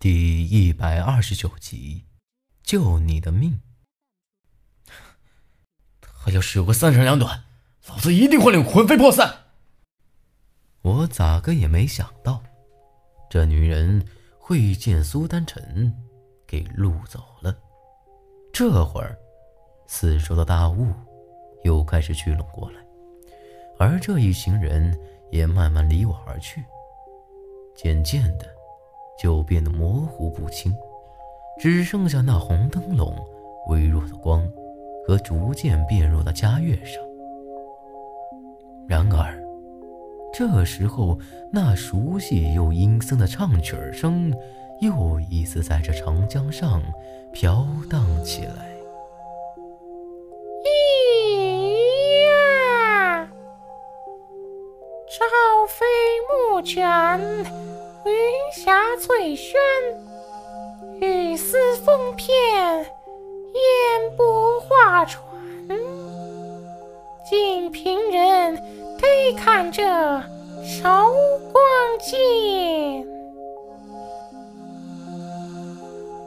第一百二十九集，救你的命。他要是有个三长两短，老子一定会令魂飞魄散。我咋个也没想到，这女人会见苏丹晨，给录走了。这会儿，四周的大雾又开始聚拢过来，而这一行人也慢慢离我而去，渐渐的。就变得模糊不清，只剩下那红灯笼微弱的光和逐渐变弱的佳乐声。然而，这时候那熟悉又阴森的唱曲声又一次在这长江上飘荡起来。咿呀，朝飞暮卷。云霞翠轩，雨丝风片，烟波画船。锦屏人得看这韶光剑。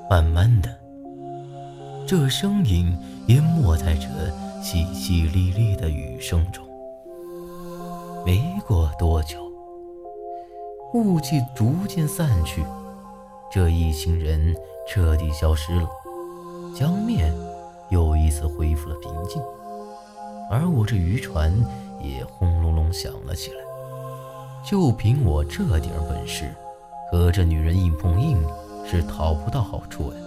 慢慢的，这声音淹没在这淅淅沥沥的雨声中。没过多久。雾气逐渐散去，这一行人彻底消失了，江面又一次恢复了平静，而我这渔船也轰隆隆响了起来。就凭我这点本事，和这女人硬碰硬是讨不到好处呀。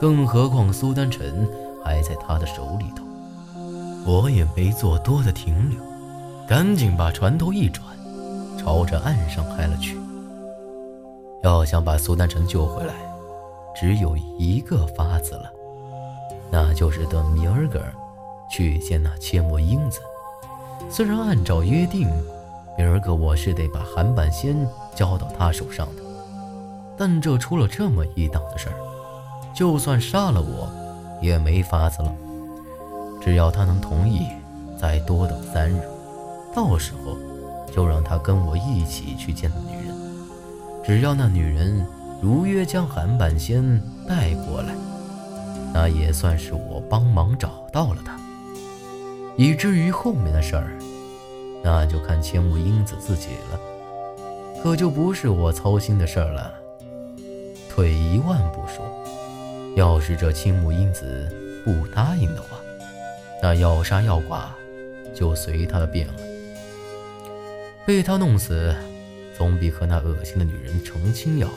更何况苏丹晨还在他的手里头，我也没做多的停留，赶紧把船头一转。朝着岸上开了去。要想把苏丹晨救回来，只有一个法子了，那就是等明儿个去见那切莫英子。虽然按照约定，明儿个我是得把韩半仙交到他手上的，但这出了这么一档子事儿，就算杀了我，也没法子了。只要他能同意，再多等三日，到时候。就让他跟我一起去见那女人，只要那女人如约将韩半仙带过来，那也算是我帮忙找到了他。以至于后面的事儿，那就看千木英子自己了，可就不是我操心的事儿了。退一万步说，要是这青木英子不答应的话，那要杀要剐就随他的便了。被他弄死，总比和那恶心的女人成亲要好。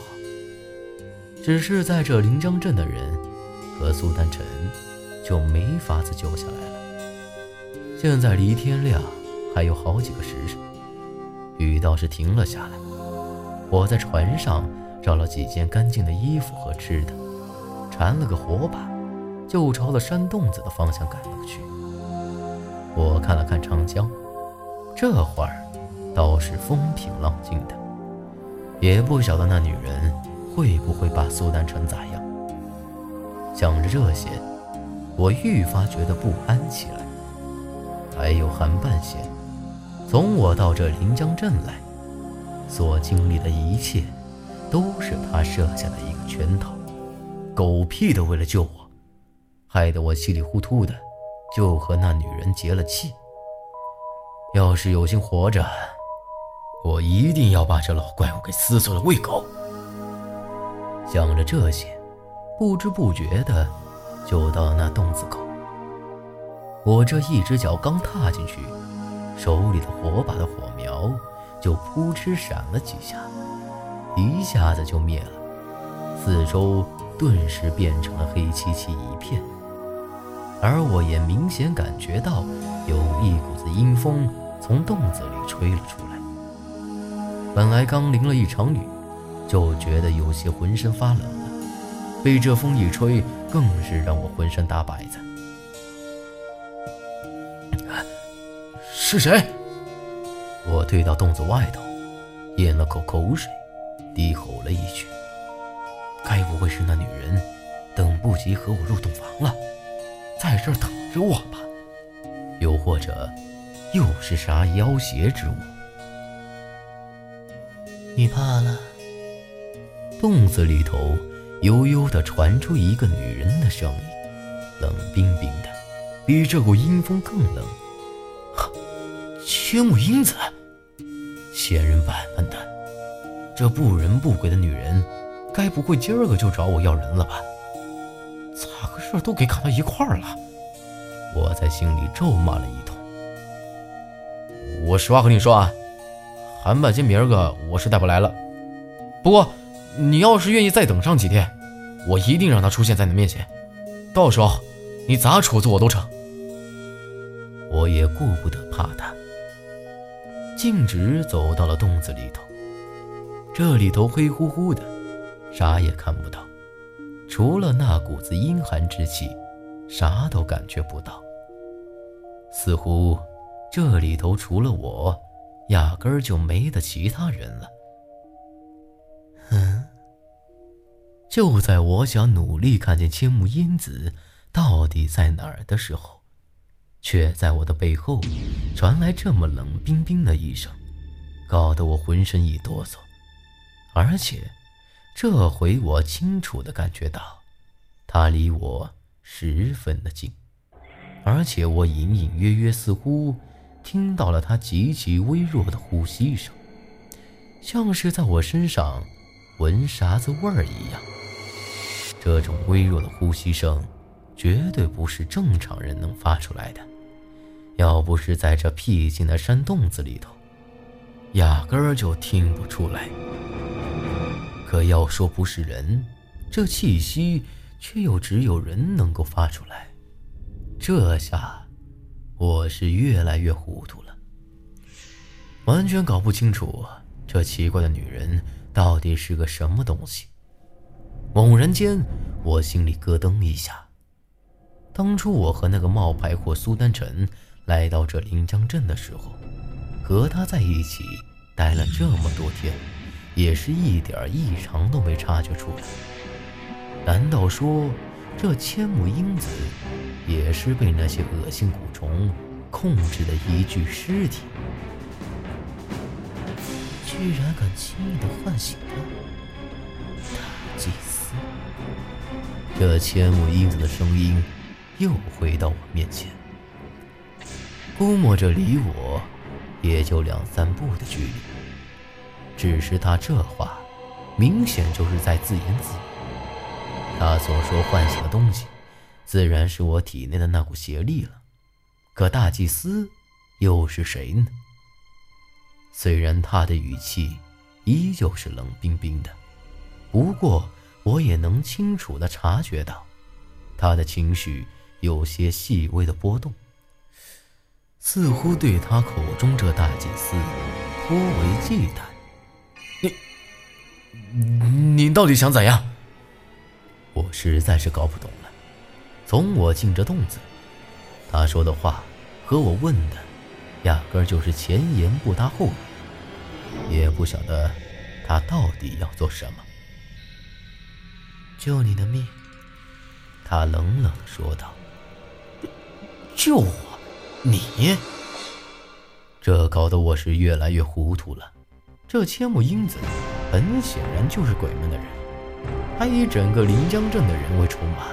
只是在这临江镇的人和苏丹臣就没法子救下来了。现在离天亮还有好几个时辰，雨倒是停了下来。我在船上找了几件干净的衣服和吃的，缠了个火把，就朝了山洞子的方向赶了去。我看了看长江，这会儿。倒是风平浪静的，也不晓得那女人会不会把苏丹成咋样。想着这些，我愈发觉得不安起来。还有韩半仙，从我到这临江镇来，所经历的一切，都是他设下的一个圈套，狗屁的为了救我，害得我稀里糊涂的就和那女人结了气。要是有心活着，我一定要把这老怪物给撕碎了喂狗。想着这些，不知不觉的就到了那洞子口。我这一只脚刚踏进去，手里的火把的火苗就扑哧闪了几下，一下子就灭了，四周顿时变成了黑漆漆一片。而我也明显感觉到有一股子阴风从洞子里吹了出来。本来刚淋了一场雨，就觉得有些浑身发冷了。被这风一吹，更是让我浑身打摆子。是谁？我退到洞子外头，咽了口口水，低吼了一句：“该不会是那女人等不及和我入洞房了，在这儿等着我吧？又或者，又是啥妖邪之物？”你怕了？洞子里头悠悠地传出一个女人的声音，冷冰冰的，比这股阴风更冷。千木英子，仙人板板的，这不人不鬼的女人，该不会今儿个就找我要人了吧？咋个事都给赶到一块儿了？我在心里咒骂了一通。我实话和你说啊，韩半仙明儿个我是带不来了。不过。你要是愿意再等上几天，我一定让他出现在你面前。到时候你咋处置我都成。我也顾不得怕他，径直走到了洞子里头。这里头黑乎乎的，啥也看不到，除了那股子阴寒之气，啥都感觉不到。似乎这里头除了我，压根儿就没得其他人了。嗯。就在我想努力看见千木英子到底在哪儿的时候，却在我的背后传来这么冷冰冰的一声，搞得我浑身一哆嗦。而且，这回我清楚的感觉到，他离我十分的近，而且我隐隐约约似乎听到了他极其微弱的呼吸声，像是在我身上闻啥子味儿一样。这种微弱的呼吸声，绝对不是正常人能发出来的。要不是在这僻静的山洞子里头，压根儿就听不出来。可要说不是人，这气息却又只有人能够发出来。这下，我是越来越糊涂了，完全搞不清楚这奇怪的女人到底是个什么东西。猛然间，我心里咯噔一下。当初我和那个冒牌货苏丹臣来到这临江镇的时候，和他在一起待了这么多天，也是一点异常都没察觉出来。难道说这千木英子也是被那些恶心蛊虫控制的一具尸体？居然敢轻易的唤醒他！祭司，这千木英子的声音又回到我面前，估摸着离我也就两三步的距离。只是他这话，明显就是在自言自语。他所说唤醒的东西，自然是我体内的那股邪力了。可大祭司又是谁呢？虽然他的语气依旧是冷冰冰的。不过，我也能清楚地察觉到，他的情绪有些细微的波动，似乎对他口中这大祭司颇为忌惮。你，你到底想怎样？我实在是搞不懂了。从我进这洞子，他说的话和我问的，压根就是前言不搭后语，也不晓得他到底要做什么。救你的命，他冷冷的说道：“救我？你？”这搞得我是越来越糊涂了。这千木英子很显然就是鬼门的人，还以整个临江镇的人为筹码，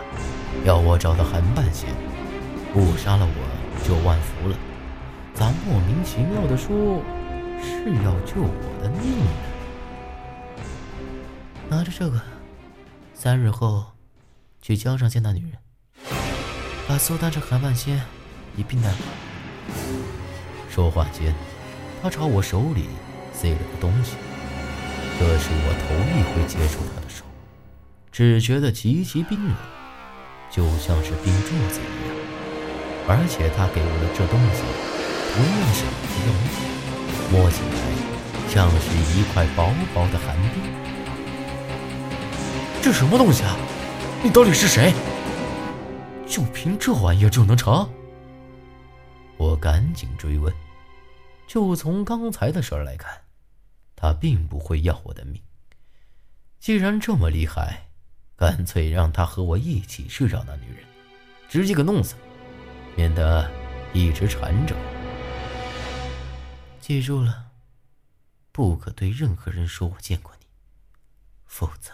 要我找到韩半仙，不杀了我就万福了。咋莫名其妙的说是要救我的命呢？拿着这个。三日后，去江上见那女人，把苏丹这韩半仙一并带回。说话间，他朝我手里塞了个东西，这是我头一回接触他的手，只觉得极其冰冷，就像是冰柱子一样。而且他给我的这东西，同样是药木，摸起来像是一块薄薄的寒冰。这什么东西啊？你到底是谁？就凭这玩意儿就能成？我赶紧追问。就从刚才的事儿来看，他并不会要我的命。既然这么厉害，干脆让他和我一起去找那女人，直接给弄死，免得一直缠着我。记住了，不可对任何人说我见过你，否则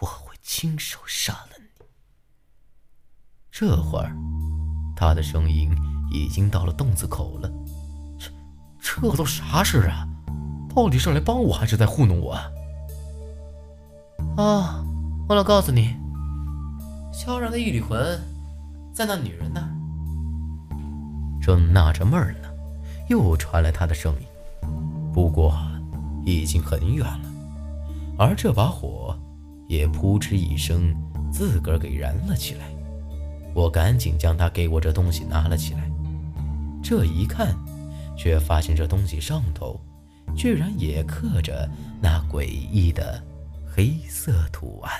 我会。亲手杀了你。这会儿，他的声音已经到了洞子口了。这这都啥事啊？到底是来帮我还是在糊弄我啊？啊，忘了告诉你，萧然的一缕魂在那女人那。正纳着闷呢，又传来他的声音，不过已经很远了，而这把火也扑哧一声自个儿给燃了起来。我赶紧将他给我这东西拿了起来，这一看，却发现这东西上头居然也刻着那诡异的黑色图案。